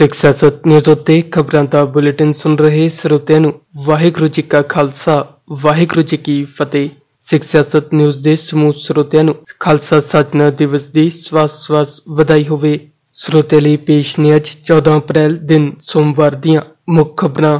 ਸਿੱਖ ਸਿਆਸਤ ਨਿਊਜ਼ ਉੱਤੇ ਖਬਰਾਂ ਦਾ ਬੁਲੇਟਿਨ ਸੁਣ ਰਹੇ ਸਰੋਤਿਆਂ ਨੂੰ ਵਾਹਿਗੁਰੂ ਜੀ ਕਾ ਖਾਲਸਾ ਵਾਹਿਗੁਰੂ ਜੀ ਕੀ ਫਤਿਹ ਸਿੱਖ ਸਿਆਸਤ ਨਿਊਜ਼ ਦੇ ਸਮੂਹ ਸਰੋਤਿਆਂ ਨੂੰ ਖਾਲਸਾ ਸਾਜਨਾ ਦਿਵਸ ਦੀ ਸਵਾਸ ਸਵਾਸ ਵਧਾਈ ਹੋਵੇ ਸਰੋਤੇ ਲਈ ਪੇਸ਼ ਨੇ ਅੱਜ 14 ਅਪ੍ਰੈਲ ਦਿਨ ਸੋਮਵਾਰ ਦੀਆਂ ਮੁੱਖ ਖਬਰਾਂ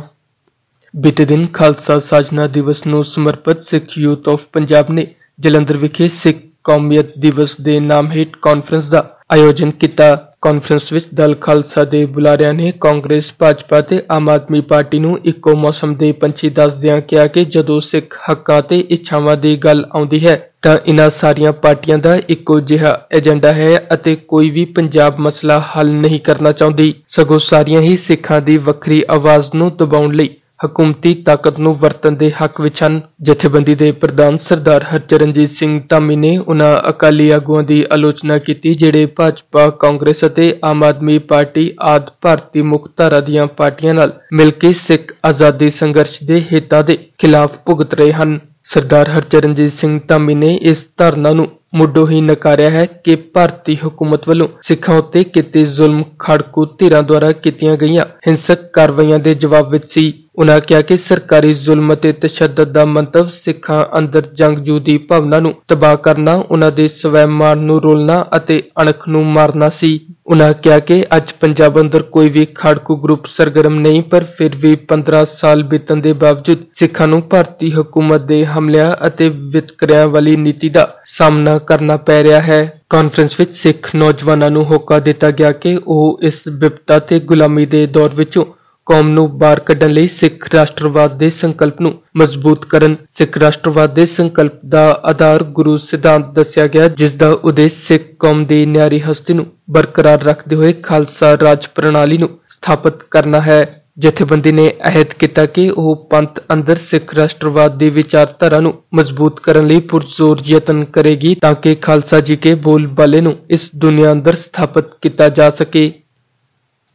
ਬੀਤੇ ਦਿਨ ਖਾਲਸਾ ਸਾਜਨਾ ਦਿਵਸ ਨੂੰ ਸਮਰਪਿਤ ਸਿੱਖ ਯੂਥ ਆਫ ਪੰਜਾਬ ਨੇ ਜਲੰਧਰ ਵਿਖੇ ਸਿੱਖ ਕੌਮੀਅਤ ਦਿਵਸ ਦੇ ਨਾਮ ਹੇਠ ਕਾਨਫਰੰਸ ਦਾ ਆਯੋਜਨ ਕੀਤਾ ਕਾਨਫਰੰਸ ਵਿੱਚ ਦਲ ਖਾਲਸਾ ਦੇ ਬੁਲਾਰਿਆਂ ਨੇ ਕਾਂਗਰਸ, ਭਾਜਪਾ ਤੇ ਆਮ ਆਦਮੀ ਪਾਰਟੀ ਨੂੰ ਇੱਕੋ ਮੌਸਮ ਦੇ ਪੰਛੀ ਦੱਸਦਿਆਂ ਕਿਹਾ ਕਿ ਜਦੋਂ ਸਿੱਖ ਹੱਕਾਂ ਤੇ ਇੱਛਾਵਾਂ ਦੀ ਗੱਲ ਆਉਂਦੀ ਹੈ, ਤਾਂ ਇਨ੍ਹਾਂ ਸਾਰੀਆਂ ਪਾਰਟੀਆਂ ਦਾ ਇੱਕੋ ਜਿਹਾ ਏਜੰਡਾ ਹੈ ਅਤੇ ਕੋਈ ਵੀ ਪੰਜਾਬ ਮਸਲਾ ਹੱਲ ਨਹੀਂ ਕਰਨਾ ਚਾਹੁੰਦੀ। ਸਗੋਂ ਸਾਰੀਆਂ ਹੀ ਸਿੱਖਾਂ ਦੀ ਵੱਖਰੀ ਆਵਾਜ਼ ਨੂੰ ਦਬਾਉਣ ਲਈ ਹਕੂਮਤੀ ਤਾਕਤ ਨੂੰ ਵਰਤਣ ਦੇ ਹੱਕ ਵਿੱਚ ਹਨ। ਜਥੇਬੰਦੀ ਦੇ ਪ੍ਰਧਾਨ ਸਰਦਾਰ ਹਰਚਰਨਜੀਤ ਸਿੰਘ ਧਾਮੀ ਨੇ ਉਨ੍ਹਾਂ ਅਕਾਲੀ ਆਗੂਆਂ ਦੀ ਆਲੋਚਨਾ ਕੀਤੀ, ਜਿਹੜੇ ਭਾਜਪਾ, ਕਾਂਗਰਸ ਅਤੇ ਆਮ ਆਦਮੀ ਪਾਰਟੀ ਆਦ ਭਾਰਤੀ ਮੁੱਖ ਧਾਰਾ ਦੀਆਂ ਪਾਰਟੀਆਂ ਨਾਲ ਮਿਲ ਕੇ ਸਿੱਖ ਆਜ਼ਾਦੀ ਸੰਘਰਸ਼ ਦੇ ਹਿੱਤਾਂ ਦੇ ਖਿਲਾਫ ਭੁਗਤ ਰਹੇ ਹਨ। ਸਰਦਾਰ ਹਰਚਰਨਜੀਤ ਸਿੰਘ ਧਾਮੀ ਨੇ ਇਸ ਧਾਰਨਾ ਨੂੰ ਮੁੱਢੋਂ ਹੀ ਨਕਾਰਿਆ ਹੈ ਕਿ ਭਾਰਤੀ ਹਕੂਮਤ ਵੱਲੋਂ ਸਿੱਖਾਂ ਉੱਤੇ ਕੀਤੇ ਜ਼ੁਲਮ, ਖੜਕੂ, ਧਿਰਾਂ ਦੁਆਰਾ ਕੀਤੀਆਂ ਗਈਆਂ ਹਿੰਸਕ ਕਾਰਵਾਈਆਂ ਦੇ ਜਵਾਬ ਵਿੱਚ ਸੀ ਉਨ੍ਹਾਂ ਕਿਹਾ ਕਿ ਸਰਕਾਰੀ ਜ਼ੁਲਮ ਅਤੇ ਤਸ਼ੱਦਦ ਦਾ ਮੰਤਵ ਸਿੱਖਾਂ ਅੰਦਰ ਜੰਗਜੂ ਦੀ ਭਾਵਨਾ ਨੂੰ ਤਬਾਹ ਕਰਨਾ, ਉਨ੍ਹਾਂ ਦੇ ਸਵੈਮਾਨ ਨੂੰ ਰੋਲਣਾ ਅਤੇ ਅਣਖ ਨੂੰ ਮਾਰਨਾ ਸੀ। ਉਨ੍ਹਾਂ ਕਿਹਾ ਕਿ ਅੱਜ ਪੰਜਾਬ ਅੰਦਰ ਕੋਈ ਵੀ ਖੜਕੂ ਗਰੁੱਪ ਸਰਗਰਮ ਨਹੀਂ, ਪਰ ਫਿਰ ਵੀ 15 ਸਾਲ ਬੀਤਣ ਦੇ ਬਾਵਜੂਦ ਸਿੱਖਾਂ ਨੂੰ ਭਾਰਤੀ ਹਕੂਮਤ ਦੇ ਹਮਲਿਆਂ ਅਤੇ ਵਿਤਕਰਿਆਂ ਵਾਲੀ ਨੀਤੀ ਦਾ ਸਾਹਮਣਾ ਕਰਨਾ ਪੈ ਰਿਹਾ ਹੈ। ਕਾਨਫਰੰਸ ਵਿੱਚ ਸਿੱਖ ਨੌਜਵਾਨਾਂ ਨੂੰ ਹੋਕਾ ਦਿੱਤਾ ਗਿਆ ਕਿ ਉਹ ਇਸ ਵਿਪਤਾ ਤੇ ਗੁਲਾਮੀ ਦੇ ਦੌਰ ਵਿੱਚੋਂ ਕੌਮ ਨੂੰ ਬਾਹਰ ਕੱਢਣ ਲਈ ਸਿੱਖ ਰਾਸ਼ਟਰਵਾਦ ਦੇ ਸੰਕਲਪ ਨੂੰ ਮਜ਼ਬੂਤ ਕਰਨ। ਸਿੱਖ ਰਾਸ਼ਟਰਵਾਦ ਦੇ ਸੰਕਲਪ ਦਾ ਆਧਾਰ ਗੁਰੂ ਸਿਧਾਂਤ ਦੱਸਿਆ ਗਿਆ, ਜਿਸ ਦਾ ਉਦੇਸ਼ ਸਿੱਖ ਕੌਮ ਦੀ ਨਿਆਰੀ ਹਸਤੀ ਨੂੰ ਬਰਕਰਾਰ ਰੱਖਦੇ ਹੋਏ ਖਾਲਸਾ ਰਾਜ ਪ੍ਰਣਾਲੀ ਨੂੰ ਸਥਾਪਿਤ ਕਰਨਾ ਹੈ। ਜਥੇਬੰਦੀ ਨੇ ਅਹਿਦ ਕੀਤਾ ਕਿ ਉਹ ਪੰਥ ਅੰਦਰ ਸਿੱਖ ਰਾਸ਼ਟਰਵਾਦ ਦੀ ਵਿਚਾਰਧਾਰਾ ਨੂੰ ਮਜ਼ਬੂਤ ਕਰਨ ਲਈ ਪੁਰਜ਼ੋਰ ਯਤਨ ਕਰੇਗੀ, ਤਾਂ ਕਿ ਖਾਲਸਾ ਜੀ ਕੇ ਬੋਲ ਬਾਲੇ ਨੂੰ ਇਸ ਦੁਨੀਆ ਅੰਦਰ ਸਥਾਪਿਤ ਕੀਤਾ ਜਾ ਸਕੇ।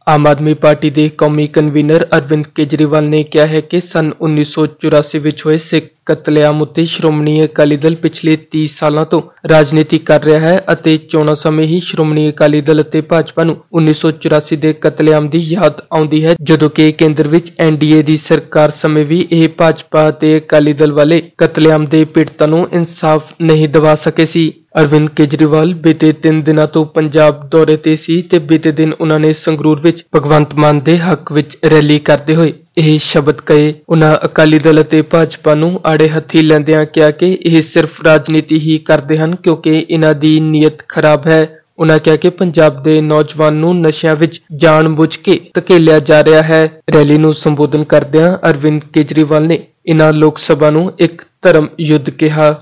ਆਮ ਆਦਮੀ ਪਾਰਟੀ ਦੇ ਕੌਮੀ ਕਨਵੀਨਰ ਅਰਵਿੰਦ ਕੇਜਰੀਵਾਲ ਨੇ ਕਿਹਾ ਹੈ ਕਿ ਸਨ 1984 ਵਿੱਚ ਹੋਏ ਸਿੱਖ ਕਤਲੇਆਮ ਉੱਤੇ ਸ਼੍ਰੋਮਣੀ ਅਕਾਲੀ ਦਲ ਪਿਛਲੇ 30 ਸਾਲਾਂ ਤੋਂ ਰਾਜਨੀਤੀ ਕਰ ਰਿਹਾ ਹੈ ਅਤੇ ਚੋਣਾਂ ਸਮੇਂ ਹੀ ਸ਼੍ਰੋਮਣੀ ਅਕਾਲੀ ਦਲ ਅਤੇ ਭਾਜਪਾ ਨੂੰ 1984 ਦੇ ਕਤਲੇਆਮ ਦੀ ਯਾਦ ਆਉਂਦੀ ਹੈ, ਜਦੋਂ ਕਿ ਕੇਂਦਰ ਵਿੱਚ ਐਨਡੀਏ ਦੀ ਸਰਕਾਰ ਸਮੇਂ ਵੀ ਇਹ ਭਾਜਪਾ ਅਤੇ ਅਕਾਲੀ ਦਲ ਵਾਲੇ ਕਤਲੇਆਮ ਦੇ ਪੀੜਤਾਂ ਨੂੰ ਇਨਸਾਫ ਨਹੀਂ ਦਿਵਾ ਸਕੇ ਸੀ। ਅਰਵਿੰਦ ਕੇਜਰੀਵਾਲ ਬੀਤੇ 3 ਦਿਨਾਂ ਤੋਂ ਪੰਜਾਬ ਦੌਰੇ ਤੇ ਸੀ ਤੇ ਬੀਤੇ ਦਿਨ ਉਹਨਾਂ ਨੇ ਸੰਗਰੂਰ ਵਿੱਚ ਭਗਵੰਤ ਮਾਨ ਦੇ ਹੱਕ ਵਿੱਚ ਰੈਲੀ ਕਰਦੇ ਹੋਏ ਇਹ ਸ਼ਬਦ ਕਹੇ। ਉਹਨਾਂ ਅਕਾਲੀ ਦਲ ਅਤੇ ਭਾਜਪਾ ਨੂੰ ਆੜੇ ਹੱਥੀ ਲੈਂਦਿਆਂ ਕਿਹਾ ਕਿ ਇਹ ਸਿਰਫ ਰਾਜਨੀਤੀ ਹੀ ਕਰਦੇ ਹਨ ਕਿਉਂਕਿ ਇਹਨਾਂ ਦੀ ਨੀਅਤ ਖਰਾਬ ਹੈ। ਉਨ੍ਹਾਂ ਕਿਹਾ ਕਿ ਪੰਜਾਬ ਦੇ ਨੌਜਵਾਨ ਨੂੰ ਨਸ਼ਿਆਂ ਵਿੱਚ ਜਾਣਬੁੱਝ ਕੇ ਧਕੇਲਿਆ ਜਾ ਰਿਹਾ ਹੈ। ਰੈਲੀ ਨੂੰ ਸੰਬੋਧਨ ਕਰਦਿਆਂ ਅਰਵਿੰਦ ਕੇਜਰੀਵਾਲ ਨੇ ਇਨ੍ਹਾਂ ਲੋਕ ਸਭਾ ਨੂੰ ਇੱਕ ਧਰਮ ਯੁੱਧ ਕਿਹਾ।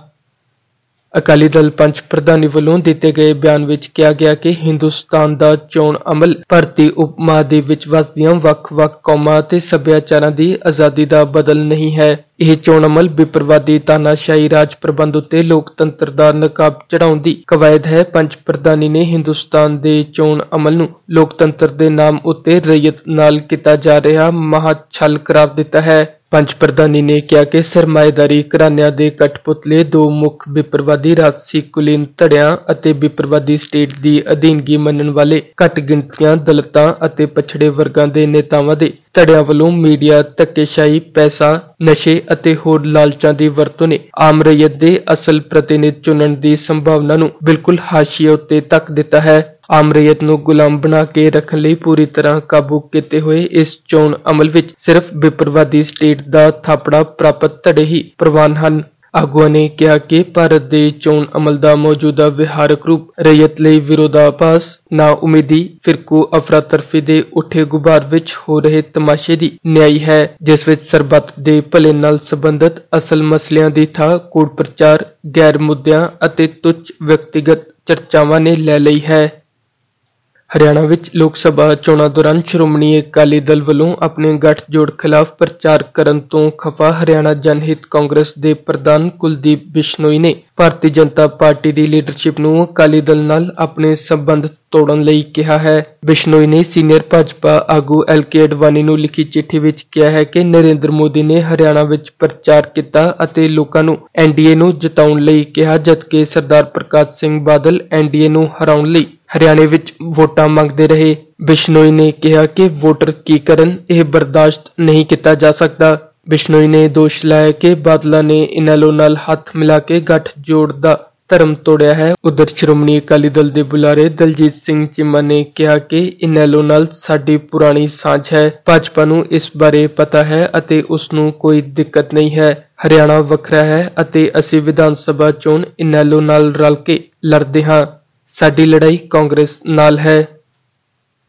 ਅਕਾਲੀ ਦਲ ਪੰਚ ਪ੍ਰਧਾਨੀ ਵੱਲੋਂ ਦਿੱਤੇ ਗਏ ਬਿਆਨ ਵਿੱਚ ਕਿਹਾ ਗਿਆ ਕਿ ਹਿੰਦੁਸਤਾਨ ਦਾ ਚੋਣ ਅਮਲ ਭਾਰਤੀ ਉਪ ਮਹਾਦੀਪ ਵਿੱਚ ਵਸਦੀਆਂ ਵੱਖ-ਵੱਖ ਕੌਮਾਂ ਅਤੇ ਸੱਭਿਆਚਾਰਾਂ ਦੀ ਆਜ਼ਾਦੀ ਦਾ ਬਦਲ ਨਹੀਂ ਹੈ। ਇਹ ਚੋਣ ਅਮਲ ਵਿਪਰਵਾਦੀ ਤਾਨਾਸ਼ਾਹੀ, ਰਾਜ ਪ੍ਰਬੰਧ ਉੱਤੇ ਲੋਕਤੰਤਰ ਦਾ ਨਕਾਬ ਚੜਾਉਣ ਦੀ ਕਵਾਇਦ ਹੈ। ਪੰਚ ਪ੍ਰਧਾਨੀ ਨੇ ਹਿੰਦੁਸਤਾਨ ਦੇ ਚੋਣ ਅਮਲ ਨੂੰ ਲੋਕਤੰਤਰ ਦੇ ਨਾਮ ਉੱਤੇ ਰਈਅਤ ਨਾਲ ਕੀਤਾ ਜਾ ਰਿਹਾ ਮਹਾ ਛਲ ਕਰਾਰ ਦਿੱਤਾ ਹੈ। ਪੰਚ ਪ੍ਰਧਾਨੀ ਨੇ ਕਿਹਾ ਕਿ ਸਰਮਾਏਦਾਰੀ ਘਰਾਣਿਆਂ ਦੇ ਕਠਪੁਤਲੇ ਦੋ ਮੁੱਖ ਵਿਪਰਵਾਦੀ ਰਾਜਸੀ ਕੁਲੀਨ ਧੜਿਆਂ ਅਤੇ ਵਿਪਰਵਾਦੀ ਸਟੇਟ ਦੀ ਅਧੀਨਗੀ ਮੰਨਣ ਵਾਲੇ ਘੱਟ ਗਿਣਤੀਆਂ ਦਲਿਤਾਂ ਅਤੇ ਪਛੜੇ ਵਰਗਾਂ ਦੇ ਨੇਤਾਵਾਂ ਦੇ ਧੜਿਆਂ ਵੱਲੋਂ ਮੀਡੀਆ ਧੱਕੇਸ਼ਾਹੀ, ਪੈਸਾ, ਨਸ਼ੇ ਅਤੇ ਹੋਰ ਲਾਲਚਾਂ ਦੀ ਵਰਤੋਂ ਨੇ ਆਮ ਰਈਅਤ ਦੇ ਅਸਲ ਪ੍ਰਤੀਨਿਧ ਚੁਣਨ ਦੀ ਸੰਭਾਵਨਾ ਨੂੰ ਬਿਲਕੁਲ ਹਾਸ਼ੀਏ ਉੱਤੇ ਤੱਕ ਦਿੱਤਾ ਹੈ। ਆਮ ਰਈਅਤ ਨੂੰ ਗੁਲਾਮ ਬਣਾ ਕੇ ਰੱਖਣ ਲਈ ਪੂਰੀ ਤਰ੍ਹਾਂ ਕਾਬੂ ਕੀਤੇ ਹੋਏ ਇਸ ਚੋਣ ਅਮਲ ਵਿੱਚ ਸਿਰਫ ਵਿਪਰਵਾਦੀ ਸਟੇਟ ਦਾ ਥਾਪੜਾ ਪ੍ਰਾਪਤ ਧੜੇ ਹੀ ਪ੍ਰਵਾਨ ਹਨ। ਆਗੂਆਂ ਨੇ ਕਿਹਾ ਕਿ ਭਾਰਤ ਦੇ ਚੋਣ ਅਮਲ ਦਾ ਮੌਜੂਦਾ ਵਿਹਾਰਕ ਰੂਪ ਰਈਅਤ ਲਈ ਵਿਰੋਧਾਭਾਸ ਨਾ ਉਮੀਦੀ ਫਿਰਕੂ ਅਫਰਾਤਰਫੀ ਦੇ ਉੱਠੇ ਗੁਬਾਰ ਵਿੱਚ ਹੋ ਰਹੇ ਤਮਾਸ਼ੇ ਦੀ ਨਿਆਈ ਹੈ, ਜਿਸ ਵਿੱਚ ਸਰਬੱਤ ਦੇ ਭਲੇ ਨਾਲ ਸੰਬੰਧਿਤ ਅਸਲ ਮਸਲਿਆਂ ਦੀ ਥਾਂ, ਕੂੜ ਪ੍ਰਚਾਰ, ਗੈਰ ਮੁੱਦਿਆਂ ਅਤੇ ਤੁੱਛ ਵਿਅਕਤੀਗਤ ਚਰਚਾਵਾਂ ਨੇ ਲੈ ਲਈ ਹੈ। ਹਰਿਆਣਾ ਵਿੱਚ ਲੋਕ ਸਭਾ ਚੋਣਾਂ ਦੌਰਾਨ ਸ਼੍ਰੋਮਣੀ ਅਕਾਲੀ ਦਲ ਵੱਲੋਂ ਆਪਣੇ ਗੱਠਜੋੜ ਖਿਲਾਫ ਪ੍ਰਚਾਰ ਕਰਨ ਤੋਂ ਖਫਾ ਹਰਿਆਣਾ ਜਨਹਿਤ ਕਾਂਗਰਸ ਦੇ ਪ੍ਰਧਾਨ ਕੁਲਦੀਪ ਬਿਸ਼ਨੋਈ ਨੇ। ਭਾਰਤੀ ਜਨਤਾ ਪਾਰਟੀ ਦੀ ਲੀਡਰਸ਼ਿਪ ਨੂੰ ਅਕਾਲੀ ਦਲ ਨਾਲ ਆਪਣੇ ਸੰਬੰਧ ਤੋੜਨ ਲਈ ਕਿਹਾ ਹੈ। ਬਿਸ਼ਨੋਈ ਨੇ ਸੀਨੀਅਰ ਭਾਜਪਾ ਆਗੂ ਐਲ ਕੇ ਅਡਵਾਨੀ ਨੂੰ ਲਿਖੀ ਚਿੱਠੀ ਵਿੱਚ ਕਿਹਾ ਹੈ ਕਿ ਨਰਿੰਦਰ ਮੋਦੀ ਨੇ ਹਰਿਆਣਾ ਵਿੱਚ ਪ੍ਰਚਾਰ ਕੀਤਾ ਅਤੇ ਲੋਕਾਂ ਨੂੰ ਐਨਡੀਏ ਨੂੰ ਜਿਤਾਉਣ ਲਈ ਕਿਹਾ, ਜਦਕਿ ਸਰਦਾਰ ਪ੍ਰਕਾਸ਼ ਸਿੰਘ ਬਾਦਲ ਐਨਡੀਏ ਨੂੰ ਹਰਾਉਣ ਲਈ ਹਰਿਆਣੇ ਵਿੱਚ ਵੋਟਾਂ ਮੰਗਦੇ ਰਹੇ। ਬਿਸ਼ਨੋਈ ਨੇ ਕਿਹਾ ਕਿ ਵੋਟਰ ਕੀ ਕਰਨ, ਇਹ ਬਰਦਾਸ਼ਤ ਨਹੀਂ ਕੀਤਾ ਜਾ ਸਕਦਾ। ਬਿਸ਼ਨੋਈ ਨੇ ਦੋਸ਼ ਲਾਇਆ ਕਿ ਬਾਦਲਾਂ ਨੇ ਇਨੈਲੋ ਨਾਲ ਹੱਥ ਮਿਲਾ ਕੇ ਗੱਠ ਜੋੜ ਦਾ ਧਰਮ ਤੋੜਿਆ ਹੈ। ਉਧਰ ਸ਼੍ਰੋਮਣੀ ਅਕਾਲੀ ਦਲ ਦੇ ਬੁਲਾਰੇ ਦਲਜੀਤ ਸਿੰਘ ਚੀਮਾ ਨੇ ਕਿਹਾ ਕਿ ਇਨੈਲੋ ਨਾਲ ਸਾਡੀ ਪੁਰਾਣੀ ਸਾਂਝ ਹੈ। ਭਾਜਪਾ ਨੂੰ ਇਸ ਬਾਰੇ ਪਤਾ ਹੈ ਅਤੇ ਉਸ ਨੂੰ ਕੋਈ ਦਿੱਕਤ ਨਹੀਂ ਹੈ। ਹਰਿਆਣਾ ਵੱਖਰਾ ਹੈ ਅਤੇ ਅਸੀਂ ਵਿਧਾਨ ਸਭਾ ਚੋਣ ਇਨੈਲੋ ਨਾਲ ਰਲ ਕੇ ਲੜਦੇ ਹਾਂ। ਸਾਡੀ ਲੜਾਈ ਕਾਂਗਰਸ ਨਾਲ ਹੈ।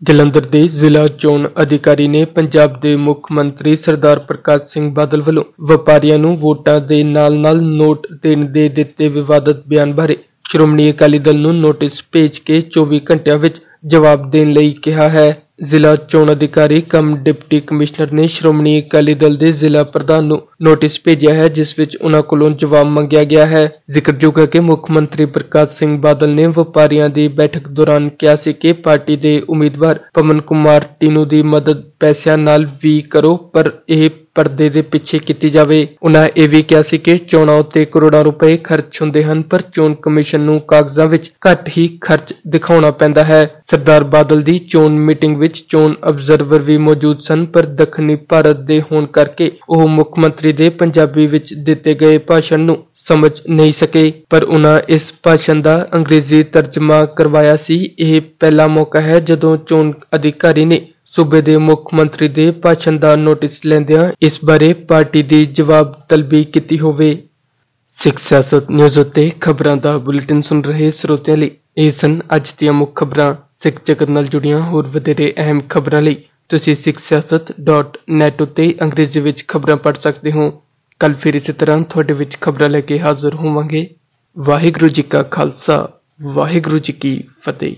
ਜਲੰਧਰ ਦੇ ਜ਼ਿਲ੍ਹਾ ਚੋਣ ਅਧਿਕਾਰੀ ਨੇ ਪੰਜਾਬ ਦੇ ਮੁੱਖ ਮੰਤਰੀ ਸਰਦਾਰ ਪ੍ਰਕਾਸ਼ ਸਿੰਘ ਬਾਦਲ ਵੱਲੋਂ ਵਪਾਰੀਆਂ ਨੂੰ ਵੋਟਾਂ ਦੇ ਨਾਲ-ਨਾਲ ਨੋਟ ਦੇਣ ਦੇ ਦਿੱਤੇ ਵਿਵਾਦਤ ਬਿਆਨ ਬਾਰੇ ਸ਼੍ਰੋਮਣੀ ਅਕਾਲੀ ਦਲ ਨੂੰ ਨੋਟਿਸ ਭੇਜ ਕੇ 24 ਘੰਟਿਆਂ ਵਿੱਚ ਜਵਾਬ ਦੇਣ ਲਈ ਕਿਹਾ ਹੈ। ਜ਼ਿਲ੍ਹਾ ਚੋਣ ਅਧਿਕਾਰੀ ਕਮ ਡਿਪਟੀ ਕਮਿਸ਼ਨਰ ਨੇ ਸ਼੍ਰੋਮਣੀ ਅਕਾਲੀ ਦਲ ਦੇ ਜ਼ਿਲ੍ਹਾ ਪ੍ਰਧਾਨ ਨੂੰ ਨੋਟਿਸ ਭੇਜਿਆ ਹੈ, ਜਿਸ ਵਿੱਚ ਉਨ੍ਹਾਂ ਕੋਲੋਂ ਜਵਾਬ ਮੰਗਿਆ ਗਿਆ ਹੈ। ਜ਼ਿਕਰਯੋਗ ਹੈ ਕਿ ਮੁੱਖ ਮੰਤਰੀ ਪ੍ਰਕਾਸ਼ ਸਿੰਘ ਬਾਦਲ ਨੇ ਵਪਾਰੀਆਂ ਦੀ ਬੈਠਕ ਦੌਰਾਨ ਕਿਹਾ ਸੀ ਕਿ ਪਾਰਟੀ ਦੇ ਉਮੀਦਵਾਰ ਪਵਨ ਕੁਮਾਰ ਟੀਨੂ ਦੀ ਮਦਦ ਪੈਸਿਆਂ ਨਾਲ ਵੀ ਕਰੋ, ਪਰ ਇਹ ਪਰਦੇ ਦੇ ਪਿੱਛੇ ਕੀਤੀ ਜਾਵੇ। ਉਨ੍ਹਾਂ ਇਹ ਵੀ ਕਿਹਾ ਸੀ ਕਿ ਚੋਣਾਂ ਉੱਤੇ ਕਰੋੜਾਂ ਰੁਪਏ ਖਰਚ ਹੁੰਦੇ ਹਨ, ਪਰ ਚੋਣ ਕਮਿਸ਼ਨ ਨੂੰ ਕਾਗਜ਼ਾਂ ਵਿੱਚ ਘੱਟ ਹੀ ਖਰਚ ਦਿਖਾਉਣਾ ਪੈਂਦਾ ਹੈ। ਸਰਦਾਰ ਬਾਦਲ ਦੀ ਚੋਣ ਮੀਟਿੰਗ ਵਿੱਚ ਚੋਣ ਅਬਜ਼ਰਵਰ ਵੀ ਮੌਜੂਦ ਸਨ, ਪਰ ਦੱਖਣੀ ਭਾਰਤ ਦੇ ਹੋਣ ਕਰਕੇ ਉਹ ਮੁੱਖ ਮੰਤਰੀ ਦੇ ਪੰਜਾਬੀ ਵਿੱਚ ਦਿੱਤੇ ਗਏ ਭਾਸ਼ਣ ਨੂੰ ਸਮਝ ਨਹੀਂ ਸਕੇ। ਪਰ ਉਨ੍ਹਾਂ ਇਸ ਭਾਸ਼ਣ ਦਾ ਅੰਗਰੇਜ਼ੀ ਤਰਜਮਾ ਕਰਵਾਇਆ ਸੀ। ਇਹ ਪਹਿਲਾ ਮੌਕਾ ਹੈ ਜਦੋਂ ਚੋਣ ਅਧਿਕਾਰੀ ਨੇ ਸੂਬੇ ਦੇ ਮੁੱਖ ਮੰਤਰੀ ਦੇ ਭਾਸ਼ਣ ਦਾ ਨੋਟਿਸ ਲੈਂਦਿਆਂ ਇਸ ਬਾਰੇ ਪਾਰਟੀ ਦੀ ਜਵਾਬ ਤਲਬੀ ਕੀਤੀ ਹੋਵੇ। ਸਿੱਖ ਸਿਆਸਤ ਨਿਊਜ਼ ਉੱਤੇ ਖਬਰਾਂ ਦਾ ਬੁਲੇਟਿਨ ਸੁਣ ਰਹੇ ਸਰੋਤਿਆਂ ਲਈ ਇਹ ਸਨ ਅੱਜ ਦੀਆਂ ਮੁੱਖ ਖਬਰਾਂ। ਸਿੱਖ ਜਗਤ ਨਾਲ ਜੁੜੀਆਂ ਹੋਰ ਵਧੇਰੇ ਅਹਿਮ ਖਬਰਾਂ ਲਈ ਤੁਸੀਂ sikhsiyasat.net ਉੱਤੇ ਅੰਗਰੇਜ਼ੀ ਵਿੱਚ ਖਬਰਾਂ ਪੜ੍ਹ ਸਕਦੇ ਹੋ। ਕੱਲ ਫਿਰ ਇਸੇ ਤਰ੍ਹਾਂ ਤੁਹਾਡੇ ਵਿੱਚ ਖਬਰਾਂ ਲੈ ਕੇ ਹਾਜ਼ਰ ਹੋਵਾਂਗੇ। ਵਾਹਿਗੁਰੂ ਜੀ ਕਾ ਖਾਲਸਾ, ਵਾਹਿਗੁਰੂ ਜੀ ਕੀ ਫਤਿਹ।